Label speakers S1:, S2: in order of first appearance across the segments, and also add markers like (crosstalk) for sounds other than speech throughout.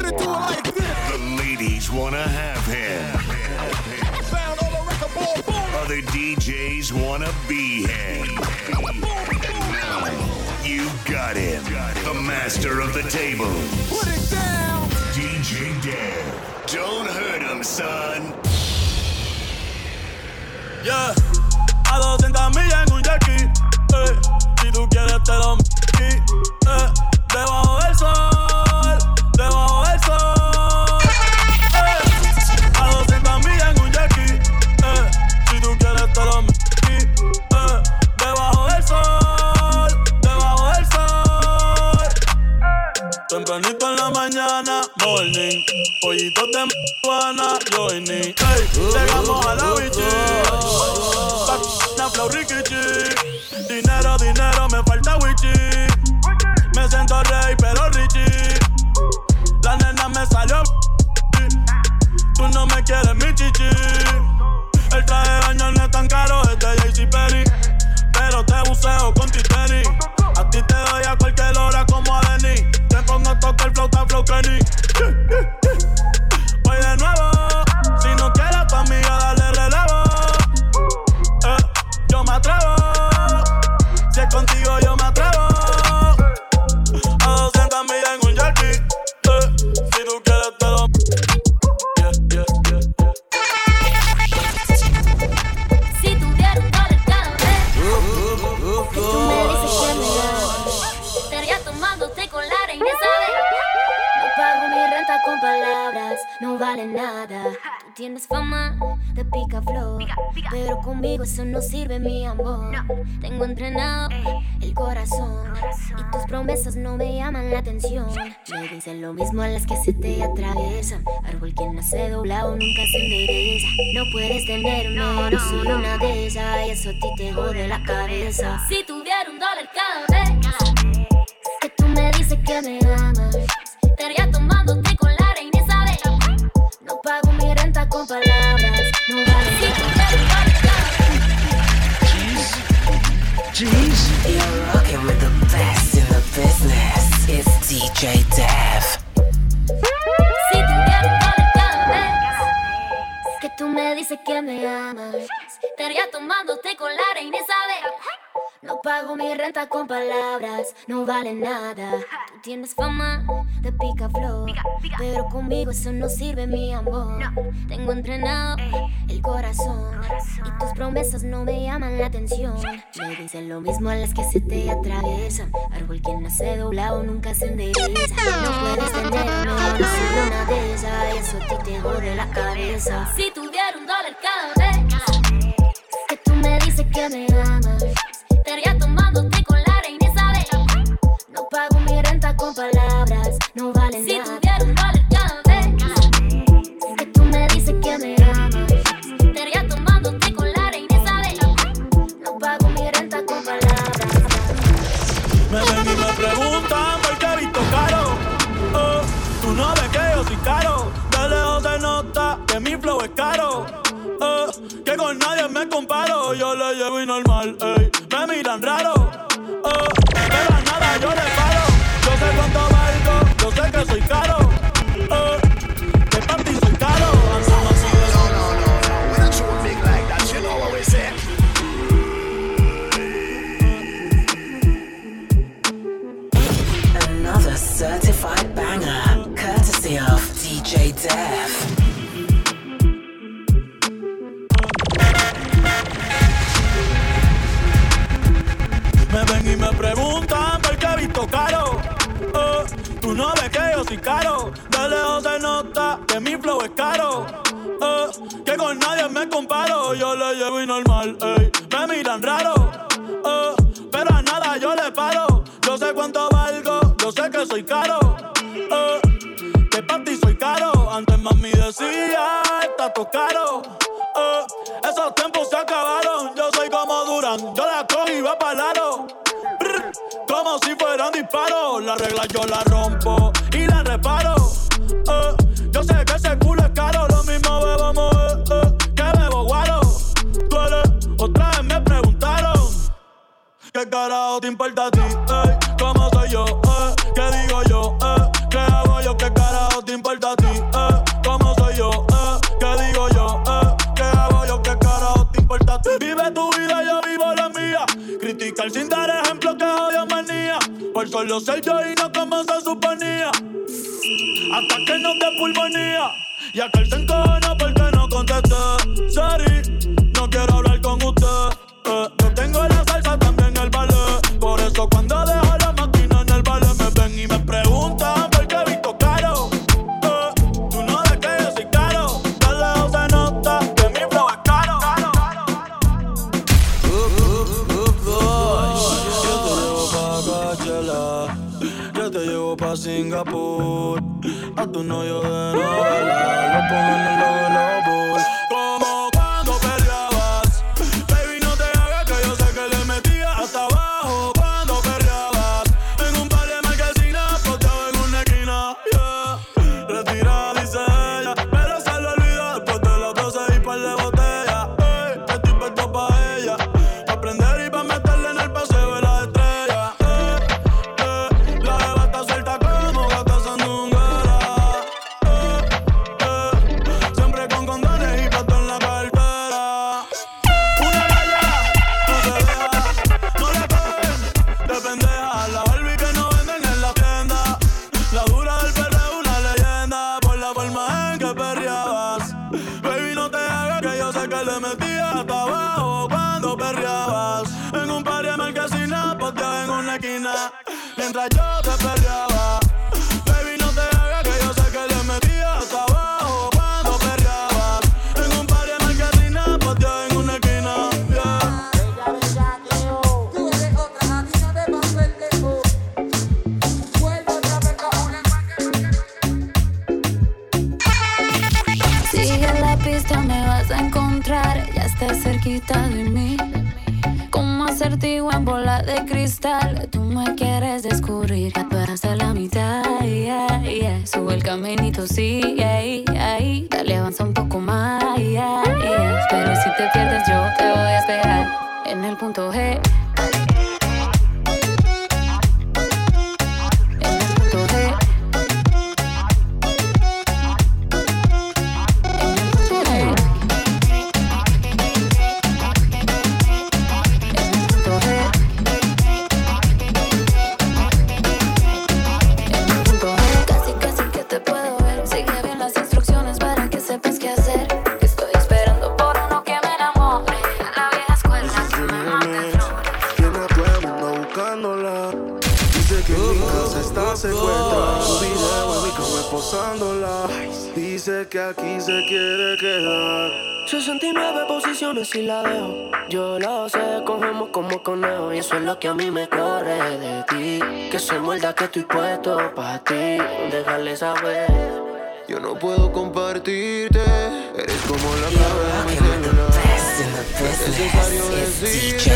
S1: The ladies wanna have him. Other DJs wanna be him. You got him. The master of the table. Put it down. DJ Dev. Don't hurt him, son.
S2: Yeah, a 200 millas en un jackie. Eh. Si tú quieres te lo eh. Debajo del sol, morning. Pollitos de marihuana, joining. Ey, llegamos a la bichi. Una flow rikichi. Dinero, dinero, me falta wichi. Me siento rey, pero richie. La nena me salió. Tú no me quieres, mi chichi. El traje de baño no es tan caro, es de JC Perry. Pero te buceo con titeri. El flow, tan flow Kenny. (laughs)
S3: vale nada. Tú tienes fama de pica flow, pero conmigo eso no sirve, mi amor. Tengo entrenado el corazón y tus promesas no me llaman la atención. Me dicen lo mismo a las que se te atraviesan. Árbol que nace doblado nunca se endereza. No puedes tenerme, no soy una de esas y eso a ti te jode la cabeza. Si tuviera un dólar cada vez que tú me dices que me amas, estaría tomándote con. No pago mi renta con palabras, no vale cada vez.
S4: You're rocking with the best in the business. It's DJ Dev.
S3: Si cada vez que tú me dices que me amas, estaría tomándote con la reina Isabel. No pago mi renta con palabras, no vale nada. Tú tienes fama de pica flow, pero conmigo eso no sirve, mi amor. Tengo entrenado el corazón y tus promesas no me llaman la atención. Me dicen lo mismo a las que se te atraviesan. Árbol que nace doblado nunca se endereza. No puedes tenerme, no soy una de esas eso a ti te jode la cabeza. Si tuviera un dólar cada vez que tú me dices que me amas, estaría tomándote con la reina Isabel. No pago mi renta con palabras, no vale si nada. Si tuviera un dólar cada vez que tú me dices que me amas, estaría tomándote con la reina Isabel. No pago mi renta con palabras.
S2: Me ven y me preguntan por qué he visto caro. Oh, tú no ves que yo soy caro. De lejos se nota que mi flow es caro. Oh, que con nadie me comparo. Yo le llevo y normal, ey. Me miran raro. Que yo soy caro. De lejos se nota que mi flow es caro. Oh, que con nadie me comparo. Yo le llevo y normal. Me miran raro. Oh, pero a nada yo le paro. Yo sé cuánto valgo, yo sé que soy caro. Oh, que para ti soy caro. Antes mami decía, está todo caro. Oh, esos tiempos se acabaron. Yo soy como Duran, yo la cojo y va para Como si fueran disparos. La regla yo la importa a ti, cómo soy yo, qué digo yo, qué hago yo, qué carajo te
S5: importa a ti, cómo soy yo, qué digo yo, qué hago yo, qué carajo te importa a ti. Vive tu vida, yo vivo la mía. Criticar sin dar ejemplo que odio manía. Por solo ser yo y no como se suponía. Hasta
S6: que no te
S2: pulmonía y aquel si la.
S7: Yo lo sé, cogemos como conejo. Y eso es lo que a mí me corre de ti. Que se muerda que estoy puesto para ti. Déjale saber.
S8: Yo no puedo compartirte. Eres como la clave de mi celular. Es necesario decirte.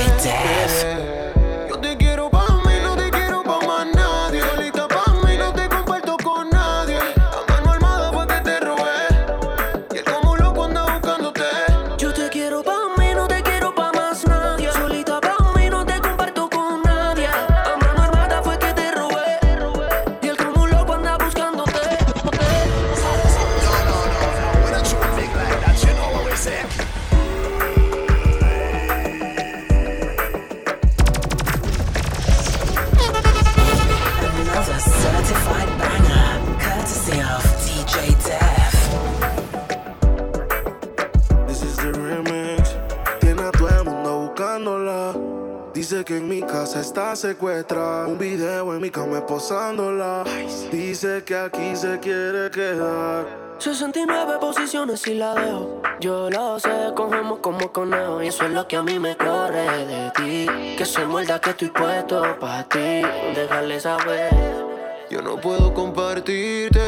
S8: secuestra. Un video en mi cama esposándola. Dice que aquí se quiere quedar.
S7: 69 posiciones y la dejo. Yo lo sé, cogemos como conejo. Y eso es lo que a mí me corre de ti. Que se muerda que estoy puesto para ti. Déjale saber.
S8: Yo no puedo compartirte.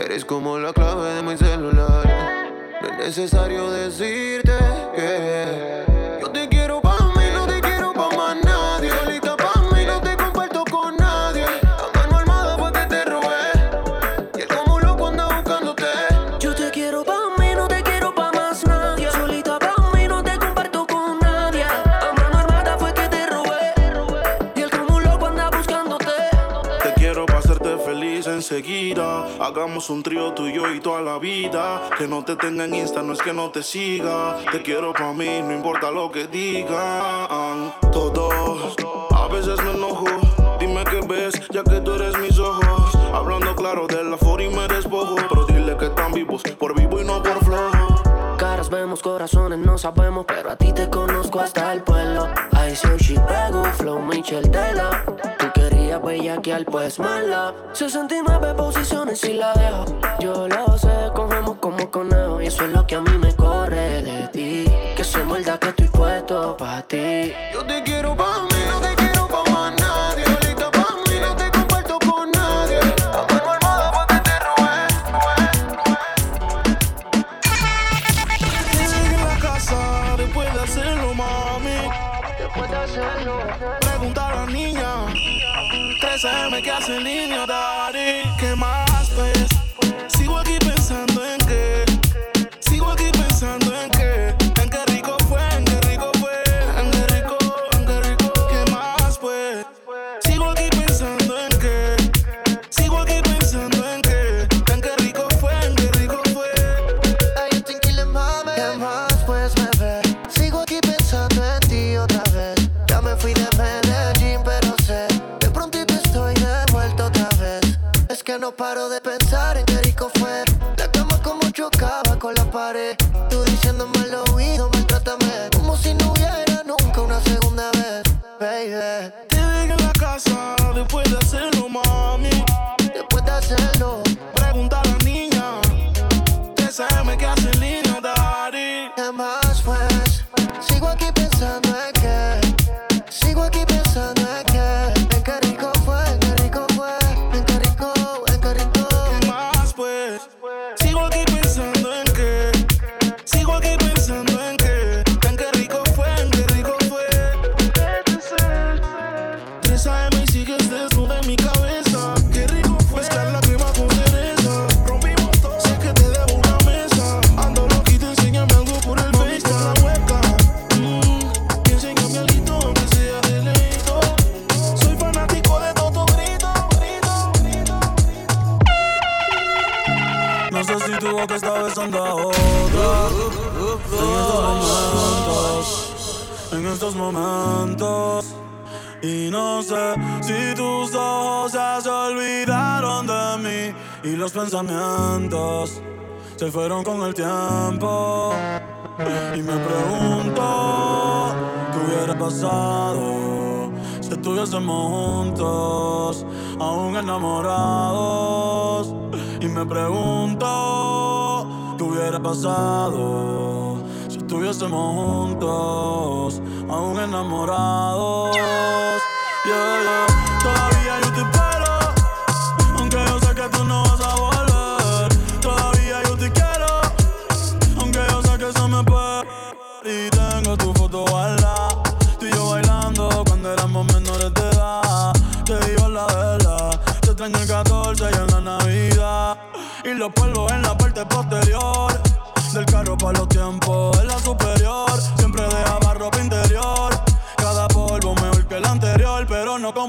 S8: Eres como la clave de mi celular. No es necesario decirte que. Hagamos un trío tú y yo y toda la vida. Que no te tenga en Insta, no es que no te siga. Te quiero pa' mí, no importa lo que digan. Todos, a veces me enojo. Dime qué ves, ya que tú eres mis ojos. Hablando claro de la for y me despojo. Pero dile que están vivos, por vivo y no por flojo.
S7: Caras vemos, corazones no sabemos, pero a ti te conozco hasta el pueblo. I so she pego, flow Michel Dela. Querías bellaquear, pues mala. 69 posiciones y la dejo. Yo lo sé, cogemos como conejo. Y eso es lo que a mí me corre de ti. Que se muerda que estoy puesto pa' ti.
S9: Yo te quiero pa' mí, no te quiero pa' más nadie. Solita pa' mí, no te comparto con nadie. La mano armada fue que te robé.
S8: En la casa después de hacerlo, mami.
S7: Después de hacerlo.
S8: Pregunta a la niña. 13M que hace línea, daddy. ¿Qué más ves? Sigo aquí pensando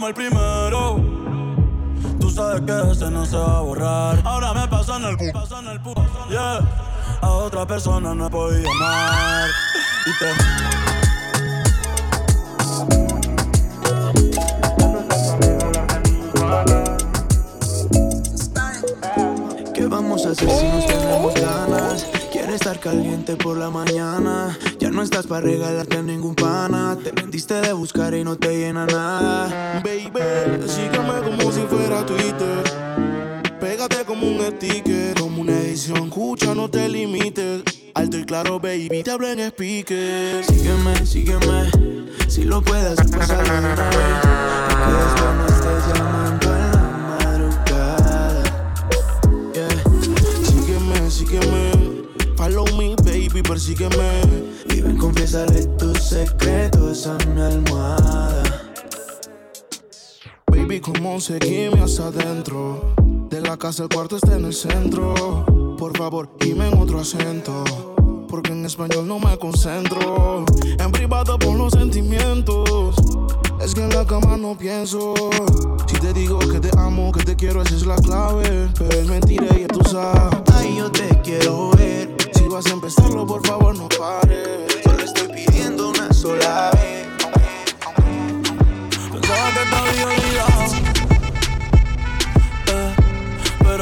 S8: el
S2: primero Tú sabes que ese no se va a borrar. Ahora me pasa en el en el pu. A otra persona no he podido amar.
S10: ¿Qué vamos a hacer si nos tenemos ganas? Quiere estar caliente por la mañana. No estás para regalarte a ningún pana. Te vendiste de buscar y no te llena nada.
S8: Baby, sígueme como si fuera Twitter. Pégate como un sticker, como una edición. Escucha, no te limites. Alto y claro, baby, te hablo en speaker.
S10: Sígueme, sígueme. Si lo puedes pasar de no
S8: baby, persígueme.
S10: Y ven, confiésale tus secretos a mi almohada.
S8: Baby, como seguime hasta adentro. De la casa el cuarto está en el centro. Por favor, dime en otro acento. Porque en español no me concentro. En privado por los sentimientos. Es que en la cama no pienso. Si te digo que te amo, que te quiero, esa es la clave. Pero es mentira y tú sabes.
S10: Ay, yo te quiero ver.
S8: Vas a empezarlo, por favor, no pares.
S10: Solo estoy pidiendo una sola vez.
S2: pensaba que había olvidado.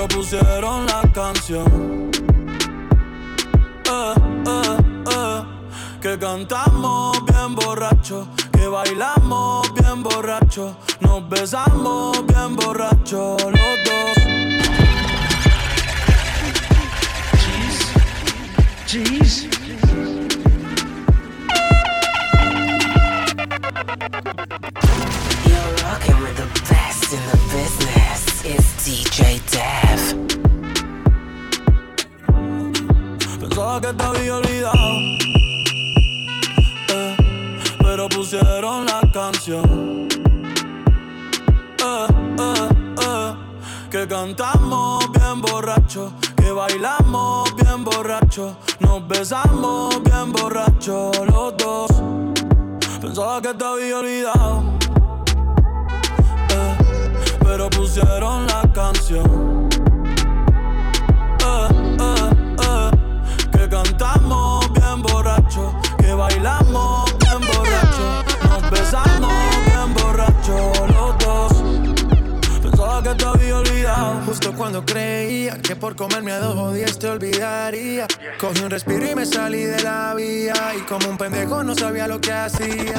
S2: pusieron la canción. Eh, eh, eh, que cantamos bien borracho, que bailamos bien borracho, nos besamos bien borracho los dos.
S11: Jeez.
S4: You're rocking with the best in the business. It's DJ Dev.
S2: Pensaba que te había olvidado, eh, pero pusieron la canción. Eh, eh, eh, que cantamos bien borracho, que bailamos bien borracho, nos besamos bien borracho los dos. Pensaba que te había olvidado, eh, pero pusieron la canción.
S10: Cuando creía que por comerme a dos o te olvidaría. Cogí un respiro y me salí de la vía. Y como un pendejo no sabía lo que hacía.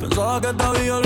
S2: Pensaba que te había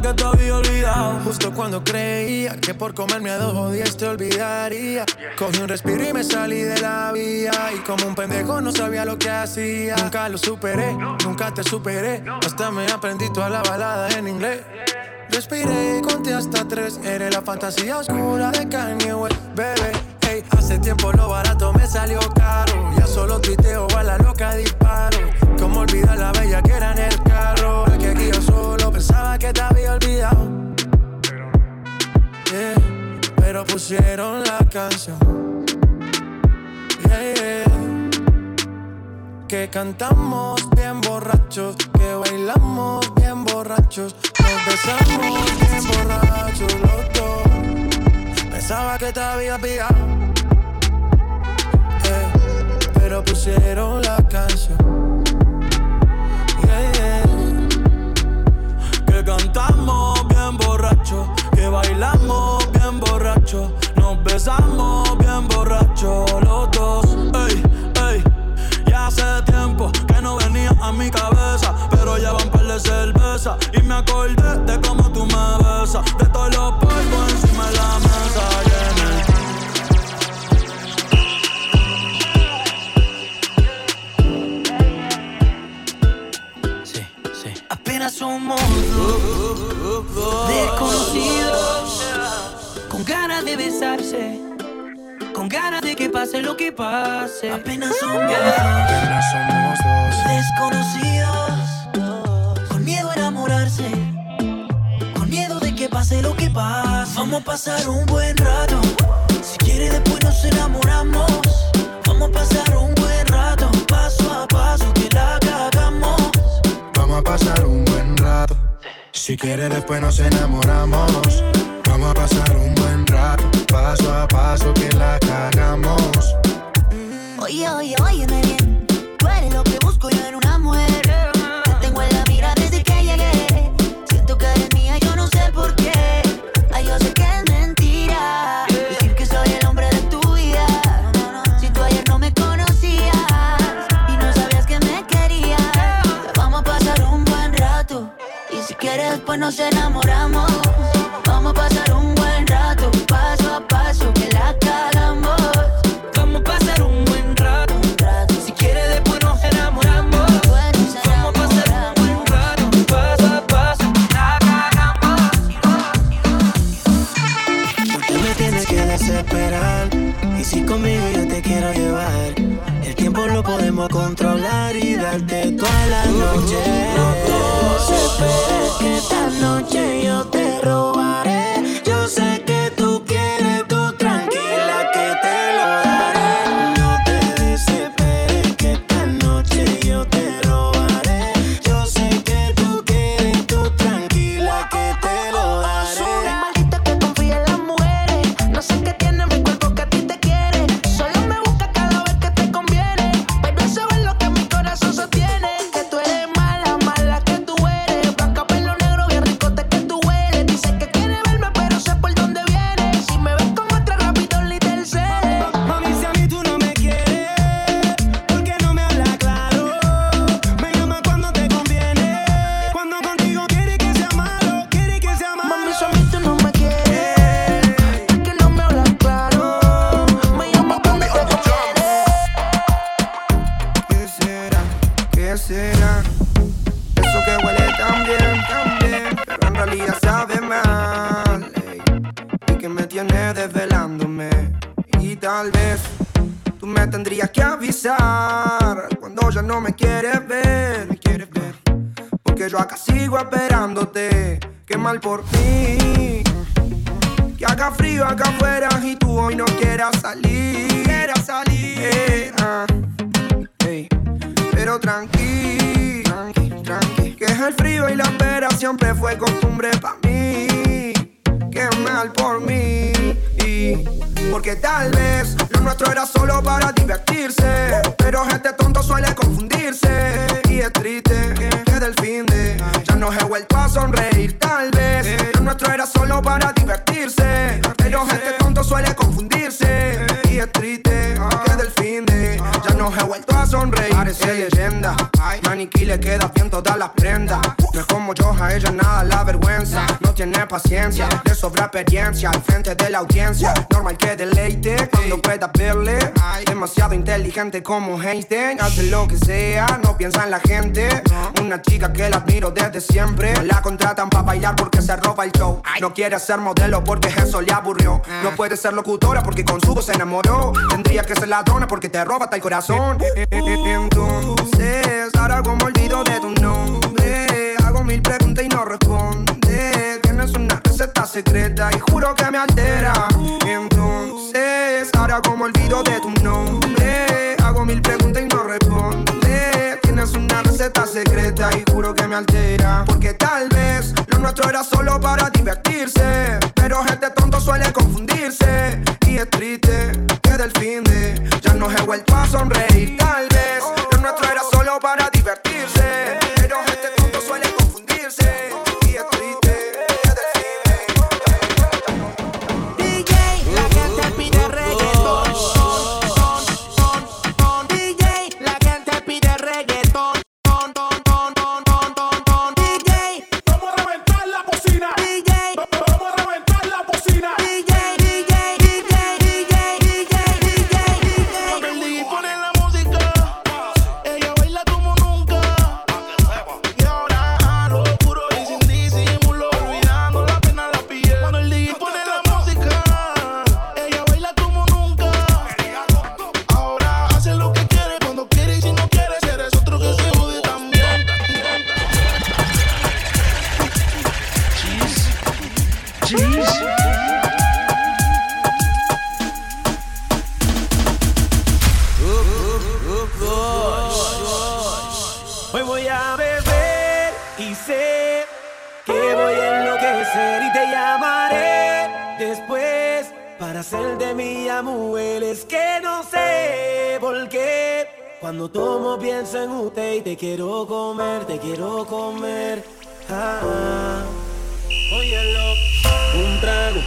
S2: Que te había olvidado.
S10: Justo cuando creía que por comerme a dos o diez te olvidaría. Cogí un respiro y me salí de la vía. Y como un pendejo no sabía lo que hacía. Nunca lo superé, nunca te superé. Hasta me aprendí toda la balada en inglés. Respiré y conté hasta tres. Eres la fantasía oscura de Kanye West, bebé. Hey, hace tiempo lo barato me salió caro. Ya solo tuiteo a la loca disparo. Como olvidar la bella que era en el carro. Que aquí yo solo pensaba que te había olvidado. Yeah, pero pusieron la canción. Yeah. Que cantamos bien borrachos, que bailamos bien borrachos, nos besamos bien borrachos los dos. Pensaba que te había pillado, pero pusieron la canción.
S2: Que cantamos bien borracho, que bailamos bien borracho, nos besamos bien borracho los dos. Ey, ey, ya hace tiempo que no venía a mi cabeza, pero ya van par de cerveza y me acordé de cómo tú me besas, de todos los
S11: besarse, con ganas de que pase lo que pase. Apenas somos
S10: Apenas somos dos.
S11: desconocidos, con miedo a enamorarse, con miedo de que pase lo que pase. Vamos a pasar un buen rato, si quiere después nos enamoramos. Vamos a pasar un buen rato, paso a paso que la cagamos.
S10: Vamos a pasar un buen rato. Si quieres después nos enamoramos. Vamos a pasar un buen rato. Paso a paso que la cagamos.
S3: Oye, oye, óyeme bien. Tú eres lo que busco yo en una mujer. Te tengo en la mira desde que llegué. Siento que eres mía, yo no sé por qué. Ay, yo sé que es mentira. Decir que soy el hombre de tu vida. Si tú ayer no me conocías y no sabías que me querías. Vamos a pasar un buen rato. Y si quieres, después nos enamoramos.
S12: Y tal vez tú me tendrías que avisar cuando ya no me quieres ver. Me quieres ver. Porque yo acá sigo esperándote. Qué mal por mí. Que haga frío acá afuera y tú hoy no quieras salir. Quieras salir. Pero tranqui, tranqui, tranqui Que el frío y la espera siempre fue costumbre para mí Qué mal por mí. Porque tal vez lo nuestro era solo para divertirse. Pero este tonto suele confundirse. Y es triste que del fin de Ya no he vuelto a sonreír Tal vez. Lo nuestro era solo para divertirse. Pero este tonto suele confundirse. Y es triste que del fin de Ya no he vuelto a sonreír. Parece leyenda. Maniquí le queda bien todas las prendas. No es como yo, a ella nada la vergüenza tiene paciencia, le sobra experiencia Al frente de la audiencia. Normal que deleite cuando pueda verle. Demasiado inteligente como Einstein. Hace lo que sea, no piensa en la gente. Una chica que la admiro desde siempre. La contratan para bailar porque se roba el show. No quiere ser modelo porque eso le aburrió. No puede ser locutora porque con su voz se enamoró. Tendría que ser ladrona porque te roba hasta el corazón. Entonces, ahora como olvido de tu nombre. Hago mil preguntas y no receta secreta y juro que me altera. Entonces, ahora como olvido de tu nombre Hago mil preguntas y no responde. Tienes una receta secreta y juro que me altera. Porque tal vez lo nuestro era solo para divertirse Pero gente tonto suele confundirse. Y es triste que del fin de Ya no he vuelto a sonreír
S13: cuando
S14: tomo pienso en usted y te quiero comer, te quiero comer. Ah, ah. Óyelo, un trago,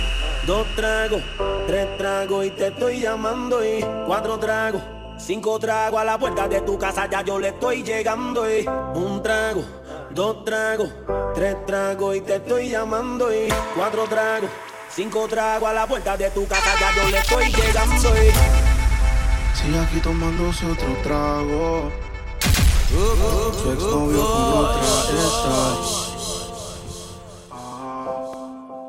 S14: dos tragos, tres tragos y te estoy llamando y cuatro tragos. Cinco tragos a la puerta de tu casa, ya yo le estoy llegando y un trago, dos tragos, tres tragos y te estoy llamando y cuatro tragos, cinco tragos a la puerta de tu casa, ya yo le estoy llegando y
S12: Sigue aquí tomándose otro trago. Su ex exnovio con otra está.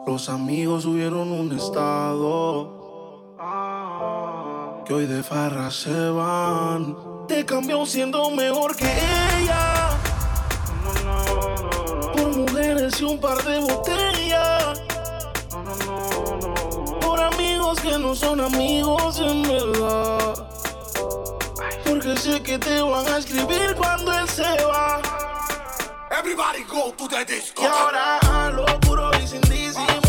S12: Los amigos subieron un estado.
S8: Que hoy de farra se van. Te cambió siendo mejor que ella. Por mujeres y un par de botellas. Por amigos que no son amigos en verdad. Porque sé que te van a escribir cuando él se va.
S9: Everybody go to the disco.
S8: Y ahora lo puro y sin disimulo.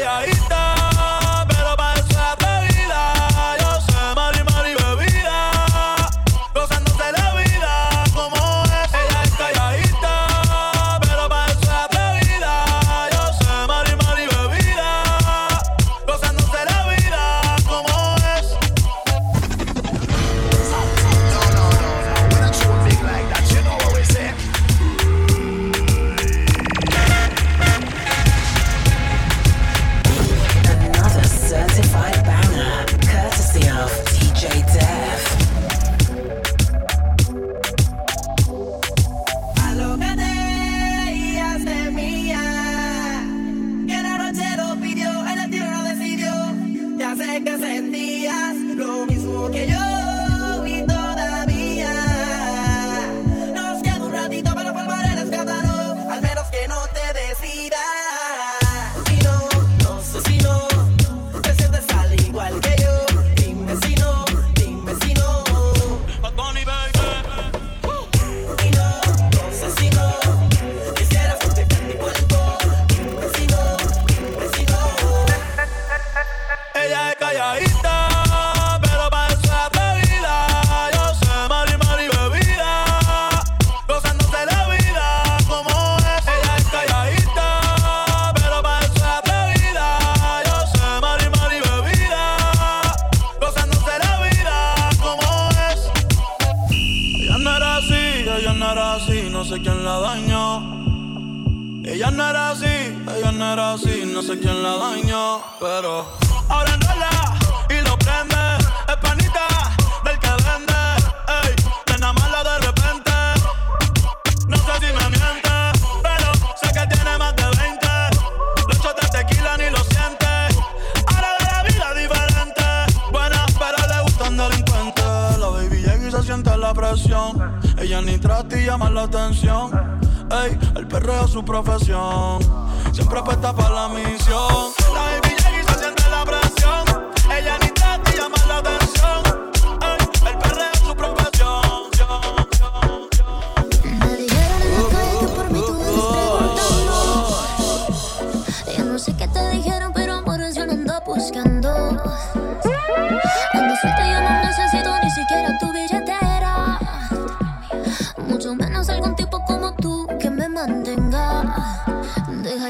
S2: calladita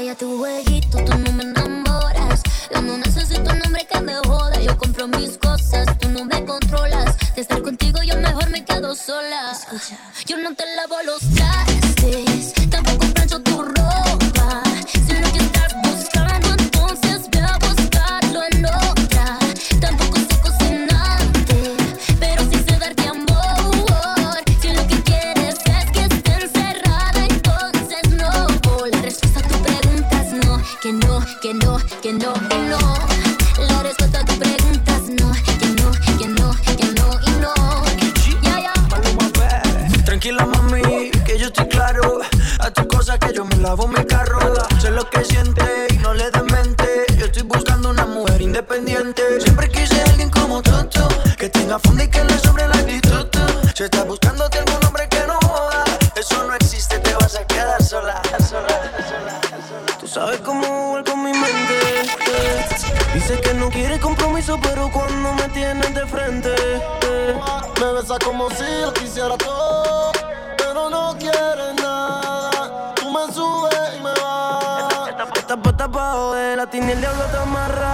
S15: vaya tu jueguito, tú no me enamoras. Yo no necesito un hombre que me joda, yo compro mis cosas, tú no me controlas. De estar contigo yo mejor me quedo sola. Escucha. Yo no te lavo los
S16: trajes. Tiene el diablo te.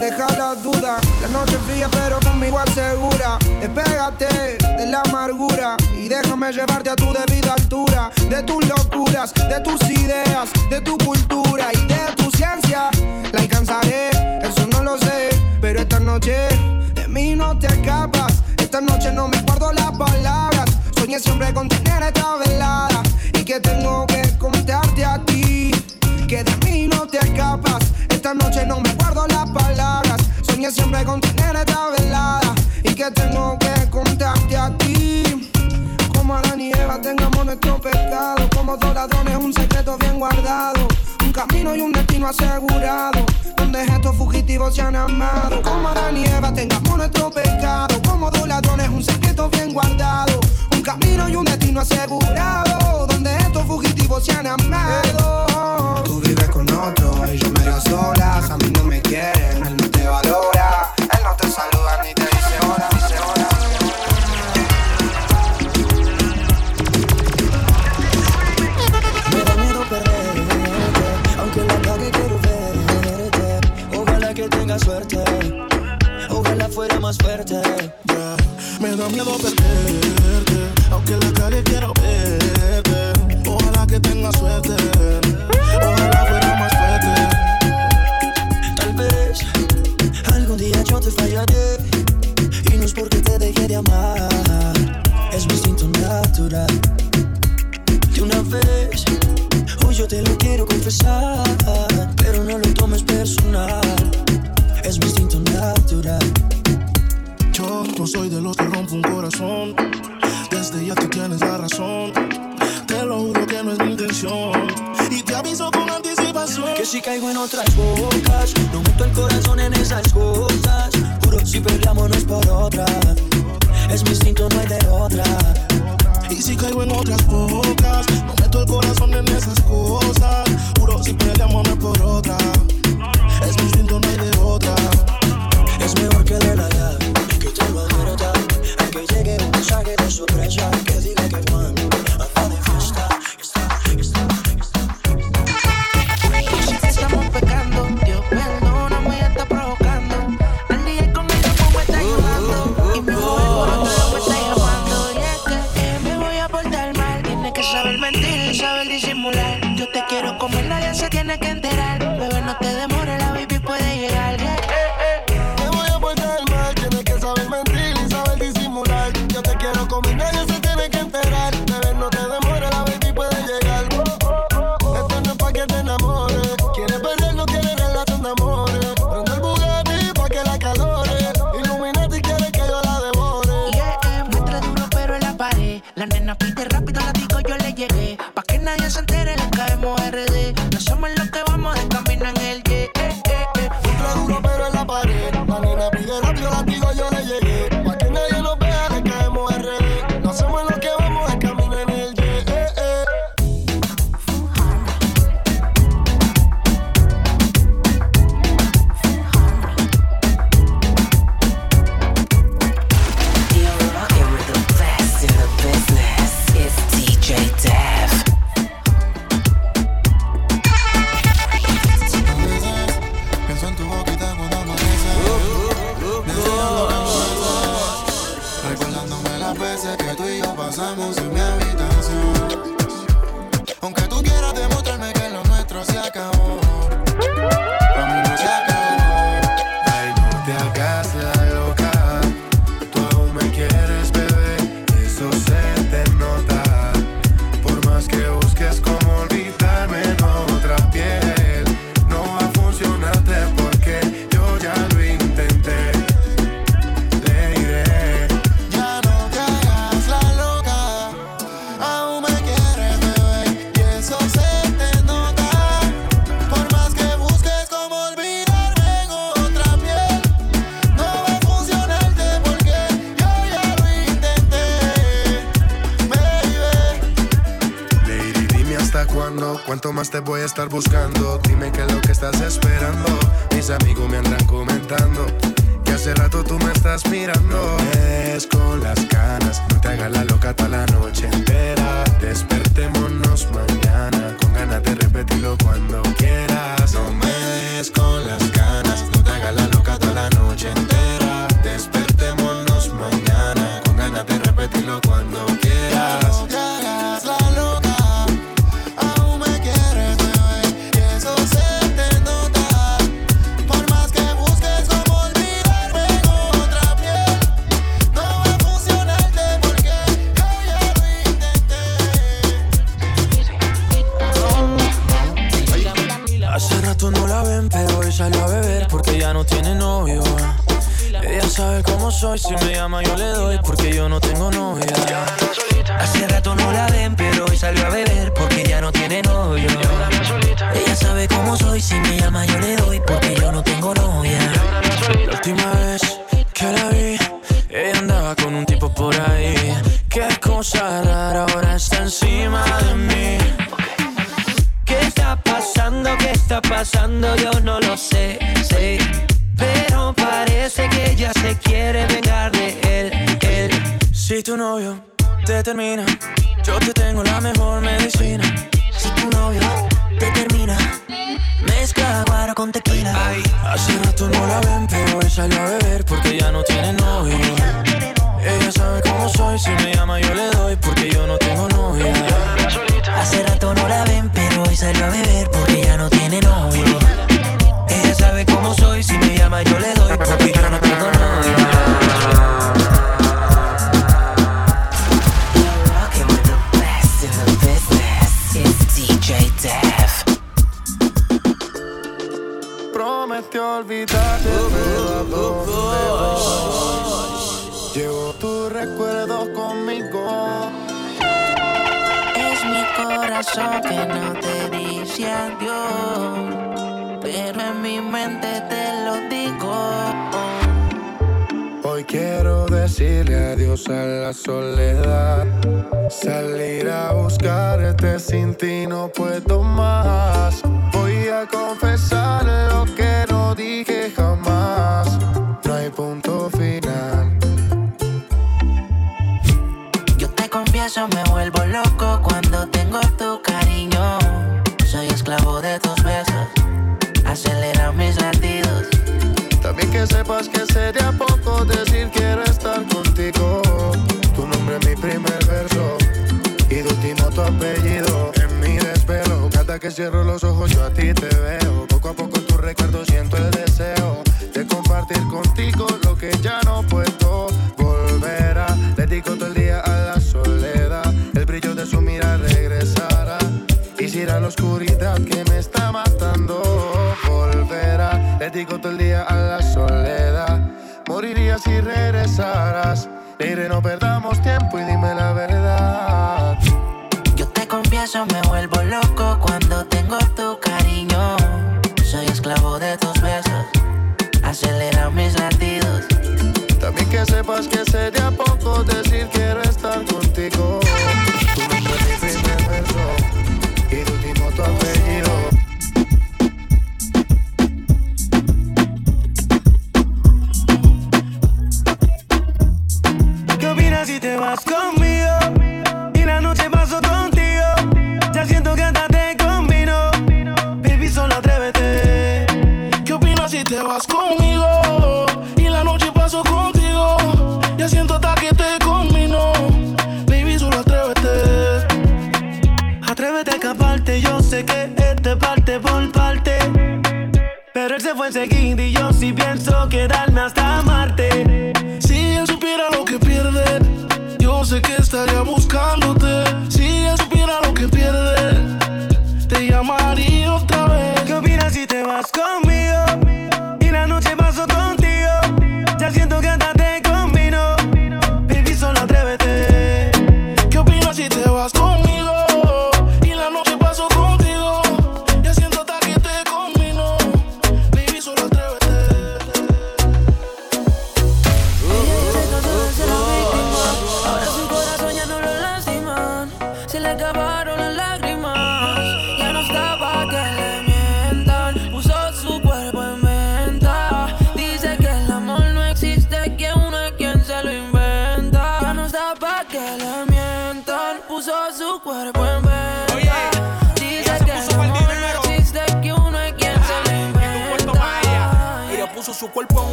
S12: Deja la duda. La noche fría pero conmigo asegura. Despégate de la amargura Y déjame llevarte a tu debida altura. De tus locuras, de tus ideas De tu cultura y de tu ciencia. La alcanzaré, eso no lo sé Pero esta noche de mí no te escapas Esta noche no me guardo las palabras. Soñé siempre con tener esta velada. Y que tengo que contarte a ti Que de mí no te escapas. Esta noche no me guardo las palabras. Soñé siempre con tener esta velada. Y que tengo que contarte a ti Como Adán y Eva tengamos nuestro pecado. Como dos ladrones un secreto bien guardado. Un camino y un destino asegurado. Donde estos fugitivos se han amado. Como Adán y Eva tengamos nuestro pecado. Como dos ladrones un secreto bien guardado. Un camino y un destino asegurado. Donde estos fugitivos se han amado. Tú vives con otro y yo medio solas. A mí no me quieren, él no te valora. Él no te saluda ni
S10: Suerte, ojalá fuera más fuerte.
S8: Me da miedo perderte, aunque la calle quiero verte. Ojalá que tenga suerte, ojalá fuera más fuerte.
S10: Tal vez algún día yo te fallaré y no es porque te dejé de amar, es mi instinto natural. De una vez, hoy yo te lo quiero confesar, pero no lo tomes personal, es mi instinto natural.
S8: Yo no soy de los que rompo un corazón. Desde ya tú tienes la razón. Te lo juro que no es mi intención. Y te aviso con anticipación.
S10: Que si caigo en otras bocas, no meto el corazón en esas cosas. Juro, si peleamos no es por otra. Es mi instinto, no hay de otra.
S8: Y si caigo en otras bocas, no meto el corazón en esas cosas. Juro, si peleamos es por otra. Es mi instinto, no hay de.
S10: Es mejor que de la llave, que te lo advierta. A que llegue un mensaje de sorpresa, que diga que soy. Si me llama, yo le doy. Porque yo no tengo novia.
S11: dedico todo el día a la soledad. Moriría si regresaras. Iré, no perdamos tiempo y dime la verdad.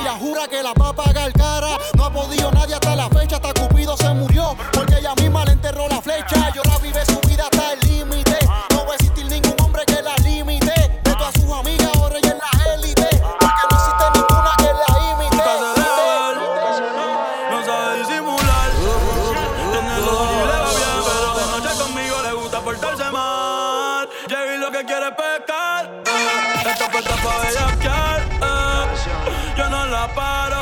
S17: ella
S18: jura que la va a pagar cara. No ha podido nadie hasta la fecha, hasta Cupido se murió. Porque ella misma le enterró la flecha. Yo la vive su vida hasta el límite. No va a existir ningún hombre que la limite. De todas sus amigas, ahora ella en la élite. Porque no existe ninguna que la imite.
S2: No sabe disimular. Tiene los ojos bien, pero de noche conmigo le gusta portarse mal. Jay lo que quiere pescar. Esta
S11: puerta para ella. para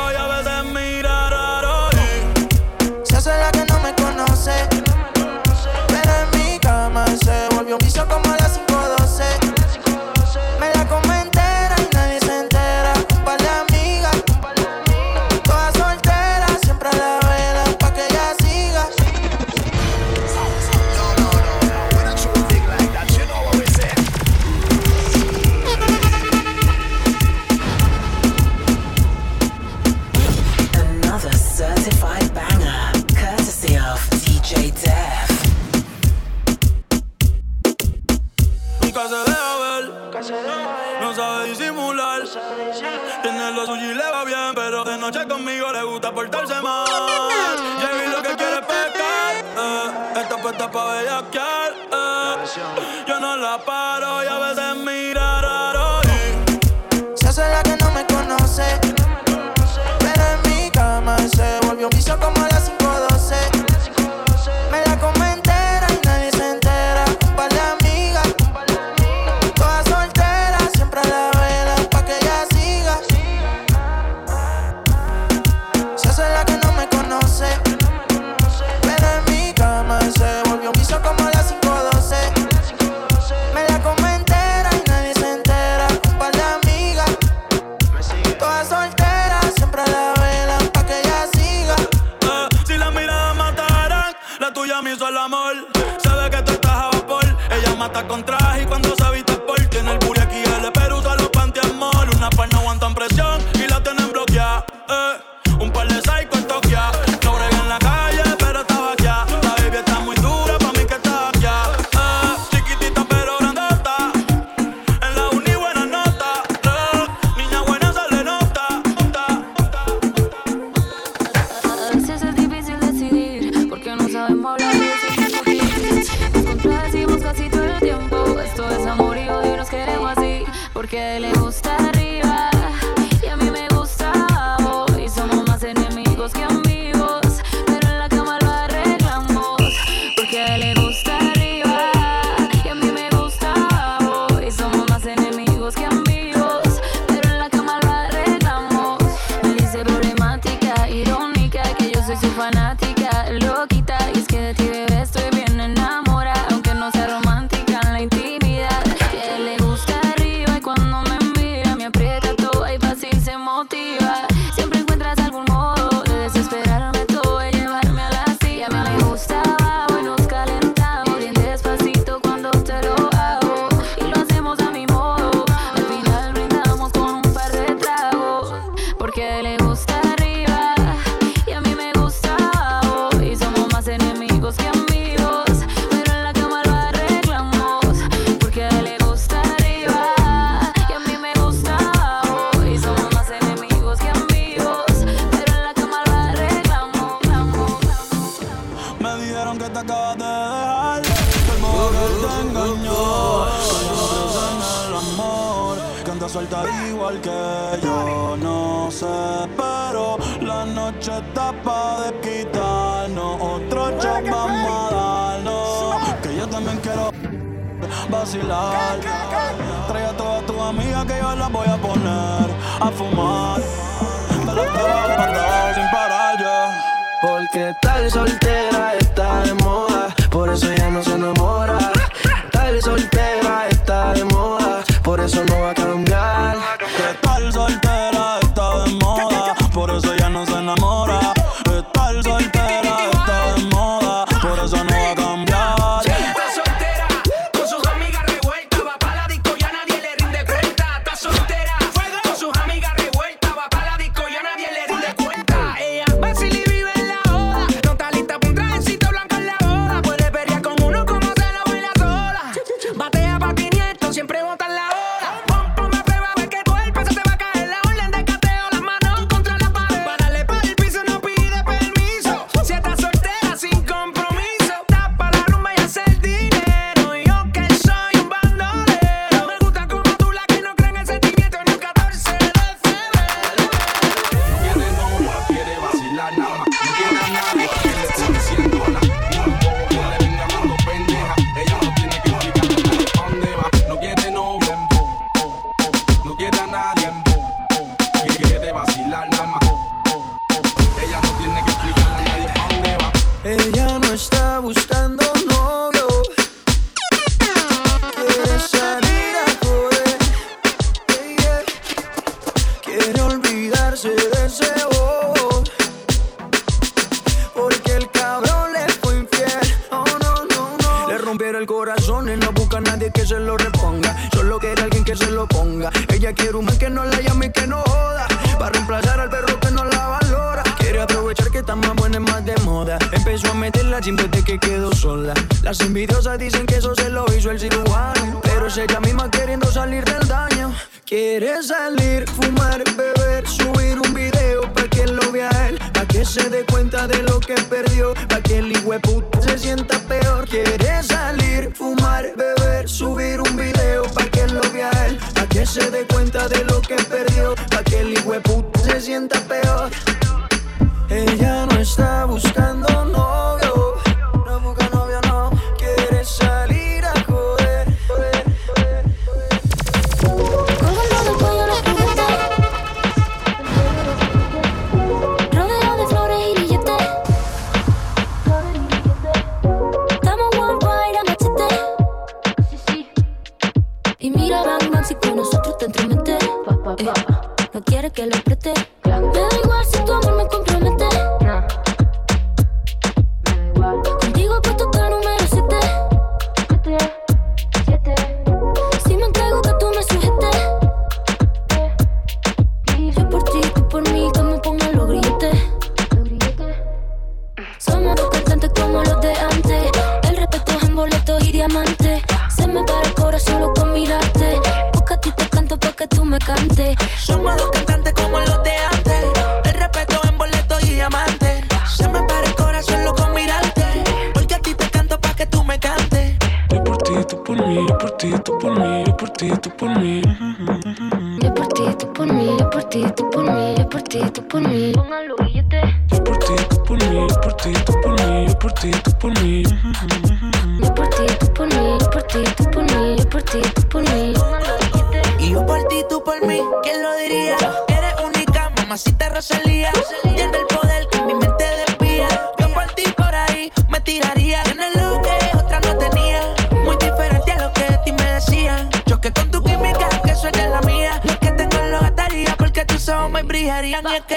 S19: siempre brillarían. Es que,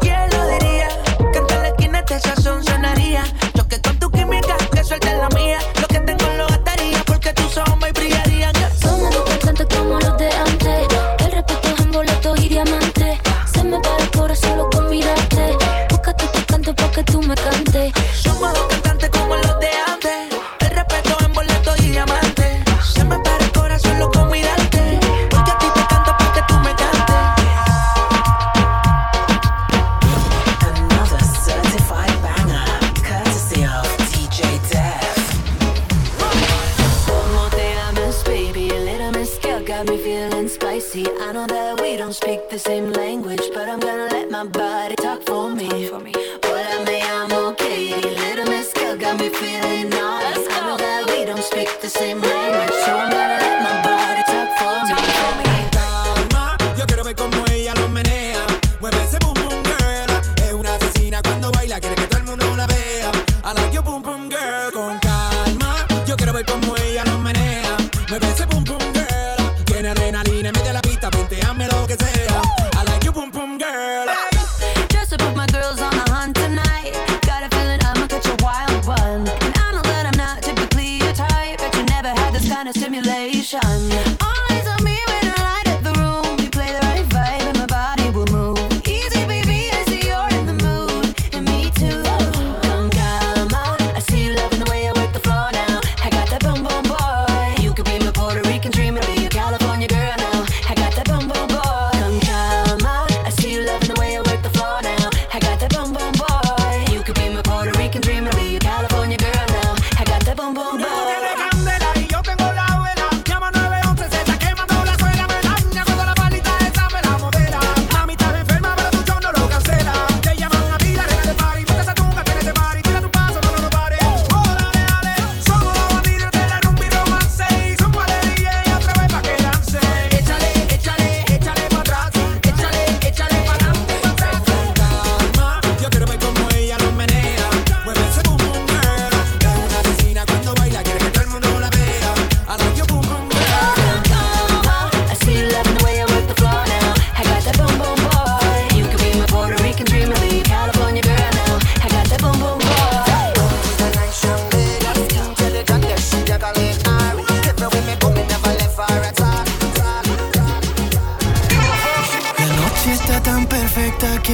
S19: ¿quién lo diría? Que en la esquina este sazón sonaría. Choque con tu química, que suelte la mía. Lo que tengo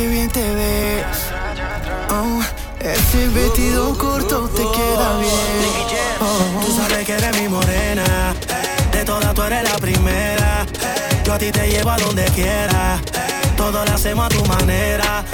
S20: bien te ves. Oh, ese vestido corto te queda bien. Oh. Tú sabes que eres mi morena. De todas tú eres la primera. Yo a ti te llevo a donde quiera. Todo lo hacemos a tu manera.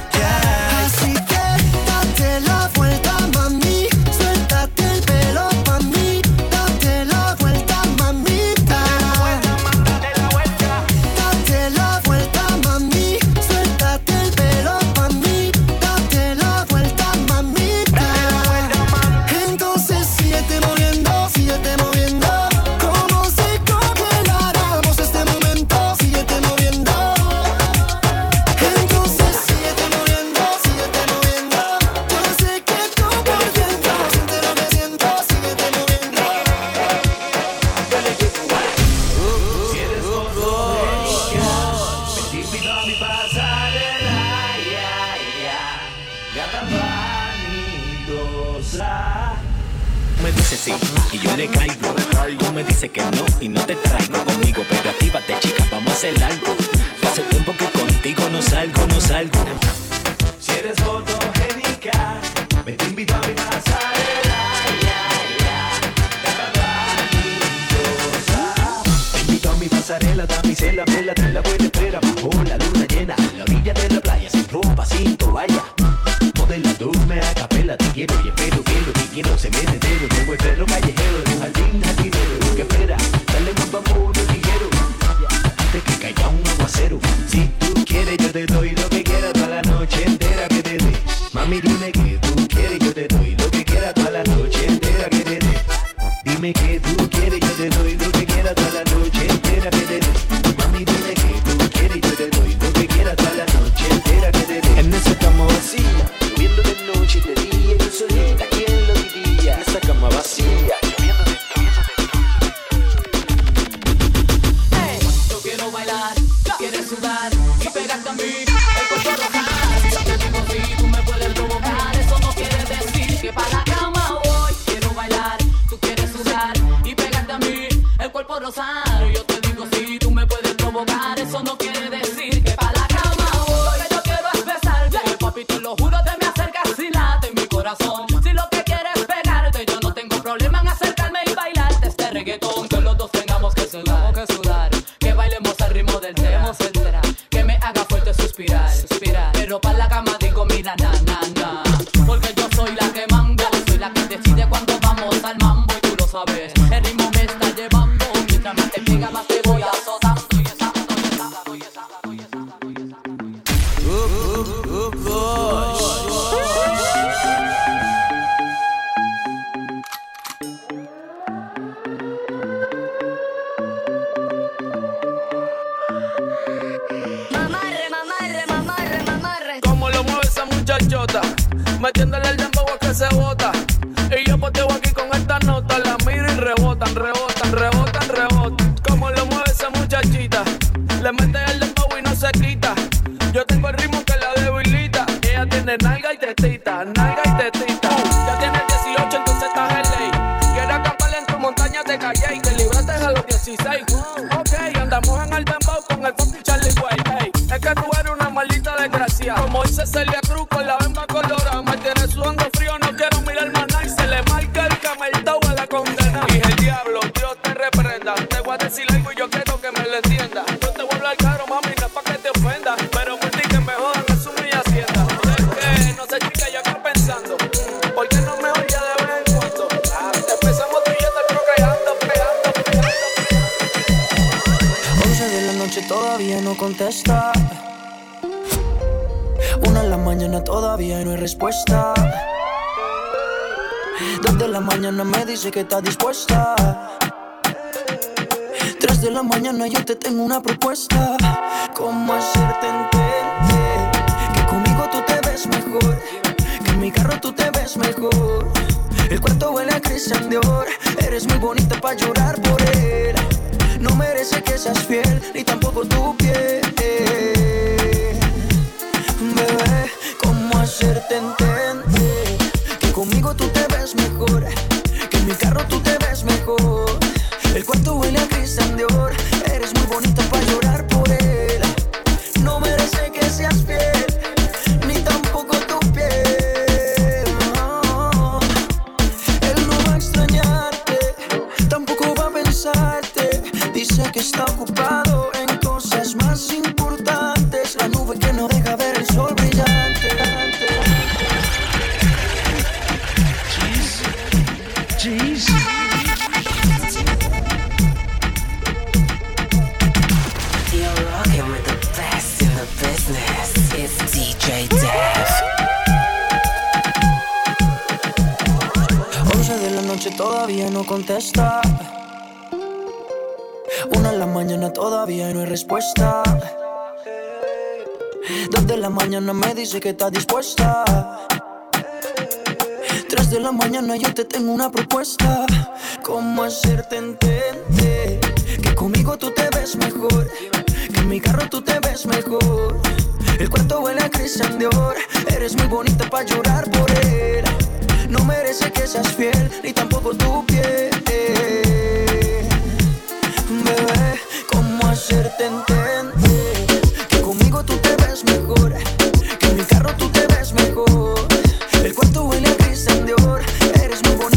S21: reggaetón.
S22: Con los
S11: dos Una en la mañana todavía no hay respuesta. Dos de la mañana me dice que está dispuesta. Tres de la mañana yo te tengo una propuesta. ¿Cómo hacerte entender que conmigo tú te ves mejor? Que en mi carro tú te ves mejor. El cuarto huele a Christian Dior. Eres muy bonita para llorar por él. No merece que seas fiel, ni tampoco tu piel. Bebé, ¿cómo hacerte entender que conmigo tú te ves mejor? Que en mi carro tú te ves mejor. El cuarto huele a Christian Dior. Eres muy bonita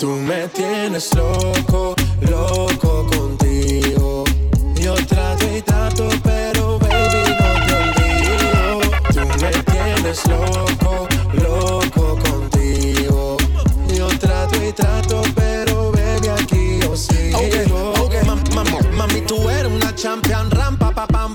S23: Tú me
S10: tienes loco, loco contigo. Yo trato y trato, pero baby no te olvido. Tú me tienes loco, loco contigo. Yo trato y trato, pero baby aquí yo sigo. Ok, ok, mam- mam- mami, tú eres una champion, rampa, pa, pam,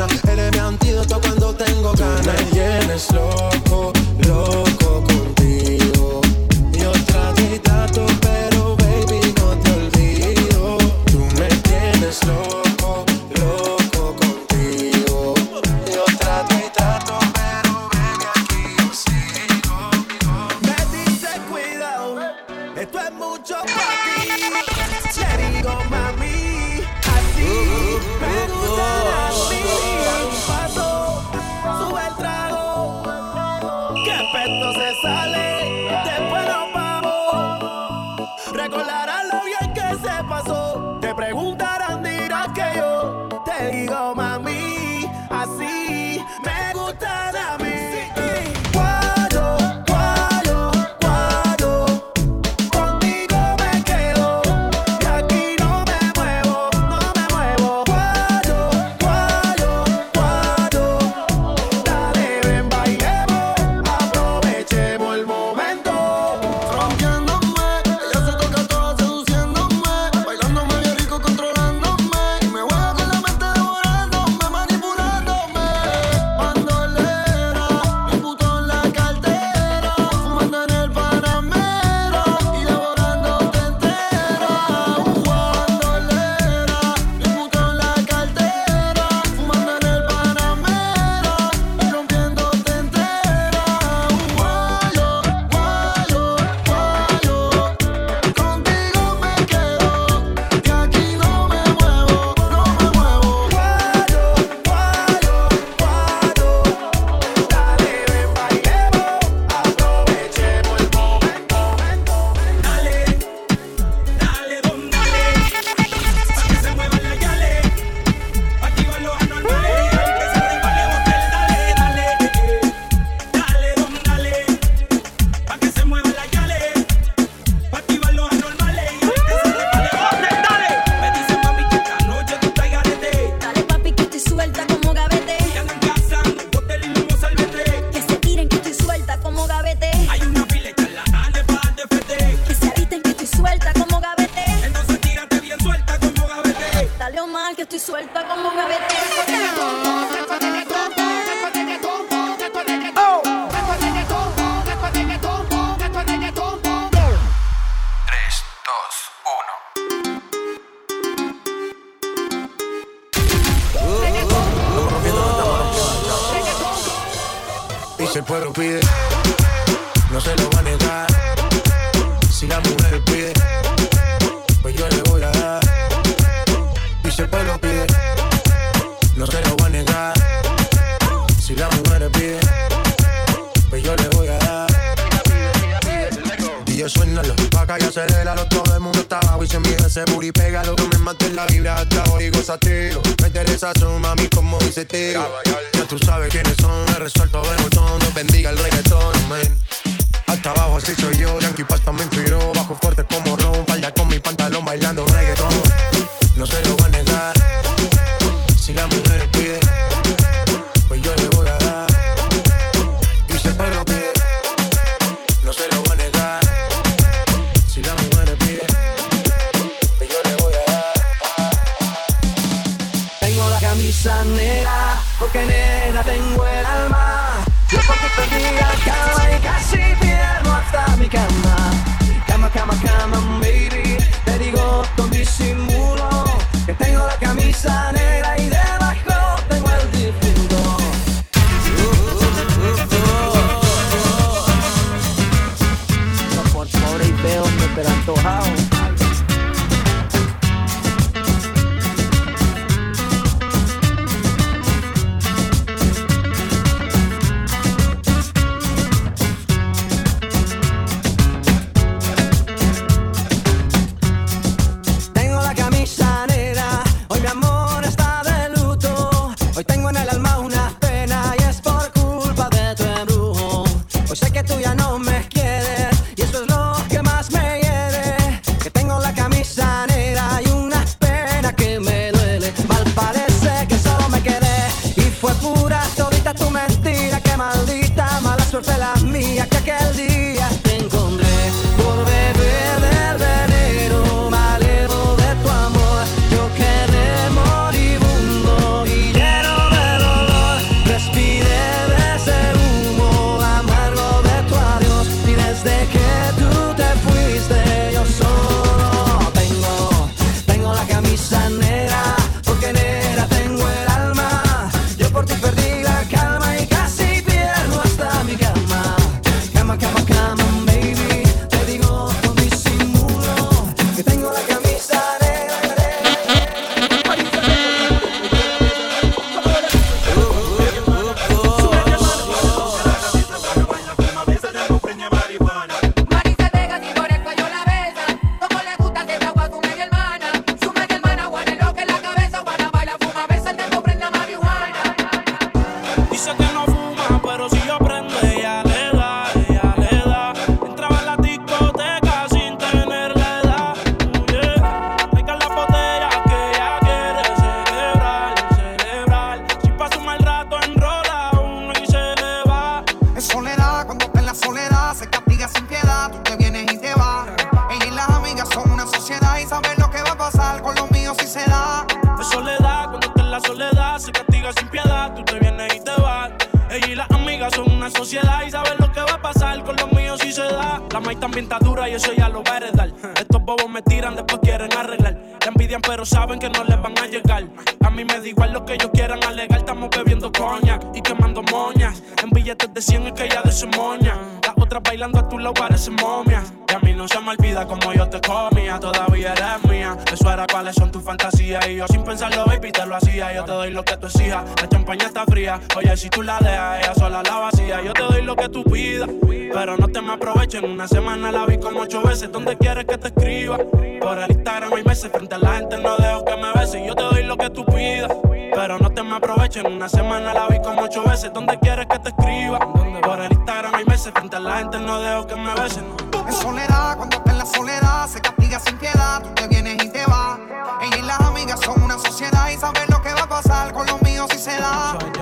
S10: Eres mi antídoto cuando tengo ganas. Loco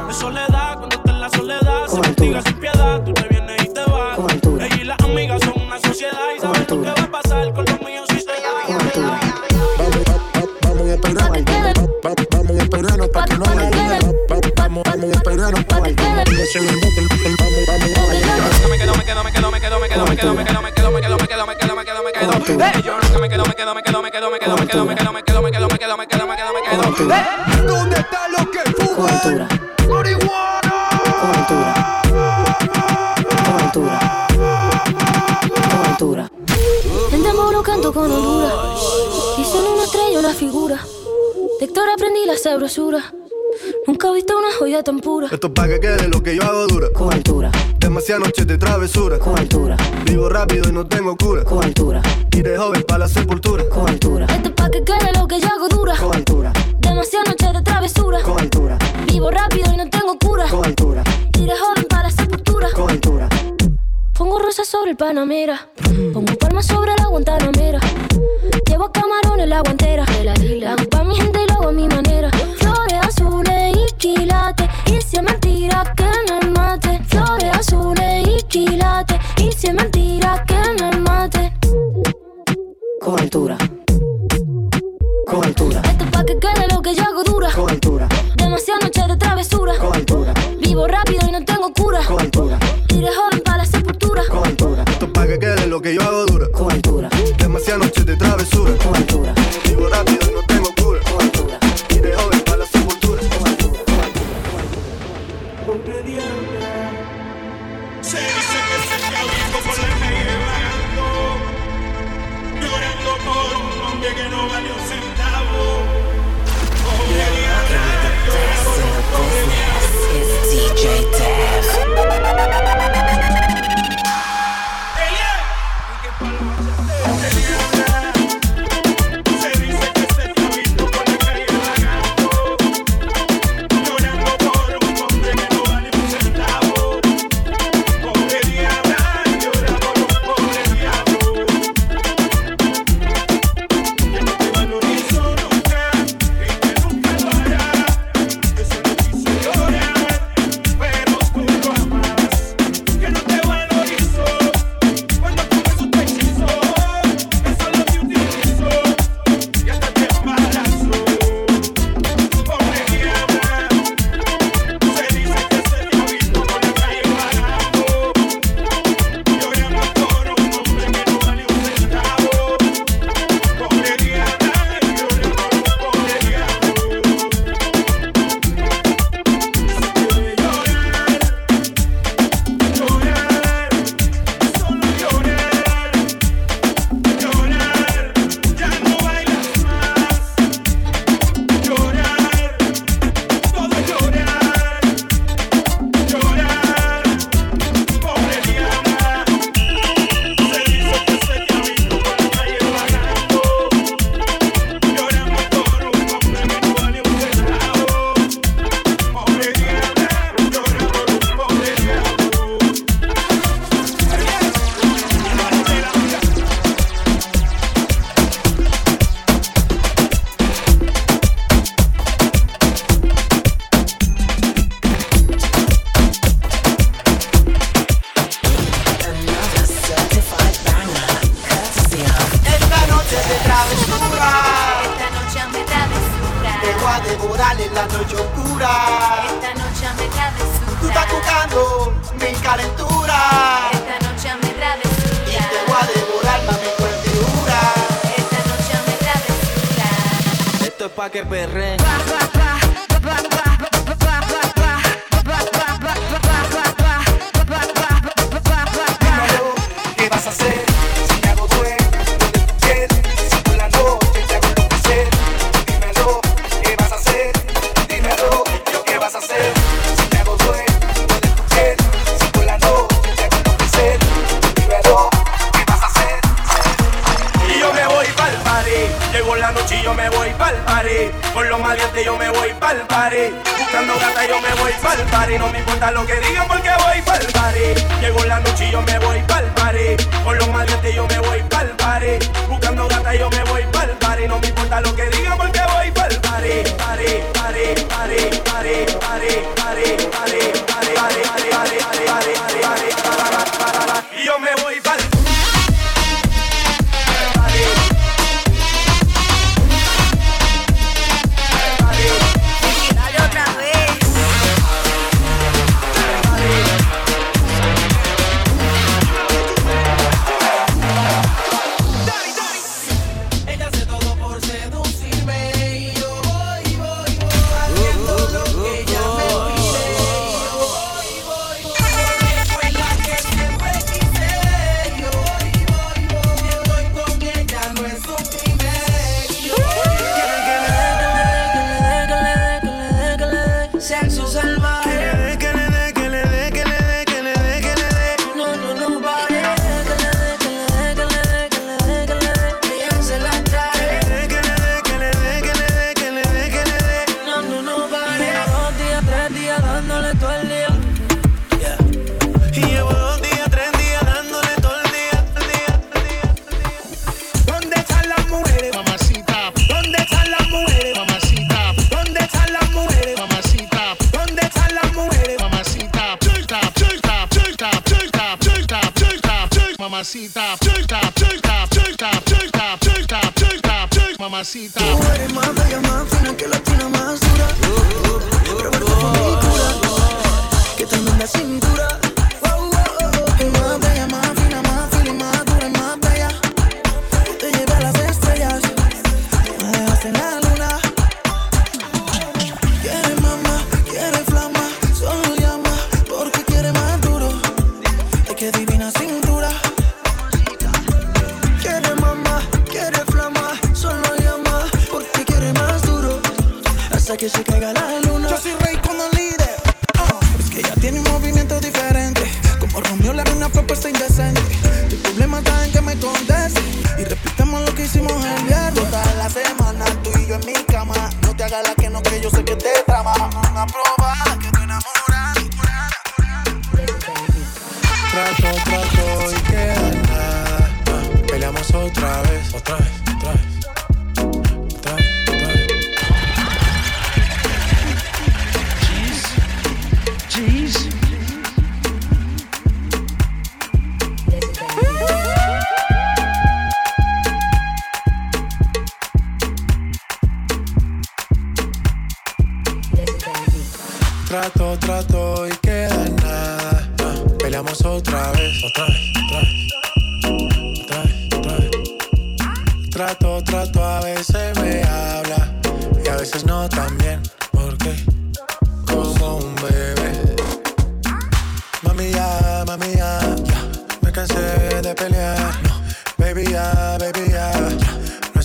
S24: Es
S2: soledad cuando está en la soledad. Se castiga sin piedad, tú te vienes y te vas. Ella y las amigas son una sociedad y saben lo que va a pasar con los míos si
S25: Vamos vamos
S4: para
S10: Vamos, vamos me
S22: quedo, me quedo, me quedo, me quedo, me quedo, me quedo, me quedo.
S4: con. Y solo una estrella, una figura. De Héctor aprendí la sabrosura. Nunca he visto una joya tan pura.
S26: Esto pa' que quede lo que yo hago dura.
S4: Con altura.
S26: Demasiadas noches de travesura.
S4: Con altura.
S26: Vivo rápido y no tengo cura.
S4: Con altura.
S26: Iré joven para la sepultura.
S4: Con altura. Esto pa' que quede lo que yo hago dura.
S10: Con altura.
S4: Demasiadas noches de travesura.
S10: Con altura.
S4: Vivo rápido y no tengo cura.
S10: Con altura.
S4: Iré joven para la sepultura.
S10: Con altura.
S4: Pongo rosas sobre el Panamera. Pongo sobre la guantanamera. Llevo camarones la guantera. Pa' mi gente y lo hago a mi manera.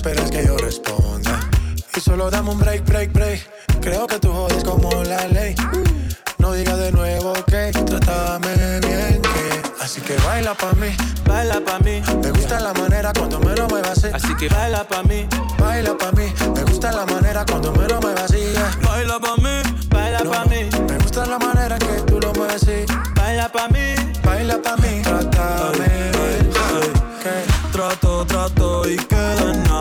S4: esperas que yo
S10: responda. Y solo dame un break, break, break. Creo que tú jodes como la ley. No digas de nuevo que trátame bien, que. Así que baila pa' mí,
S2: baila pa' mí.
S10: Me gusta la manera cuando me lo muevas así.
S2: Que baila pa' mí,
S10: baila pa' mí. Me gusta la manera cuando me lo muevas.
S2: Baila pa' mí, baila pa' mí.
S10: Me gusta la manera que tú lo mueves así.
S2: Baila pa' mí,
S10: baila pa' mí. Trátame, ay,
S27: trato, trato y queda nada.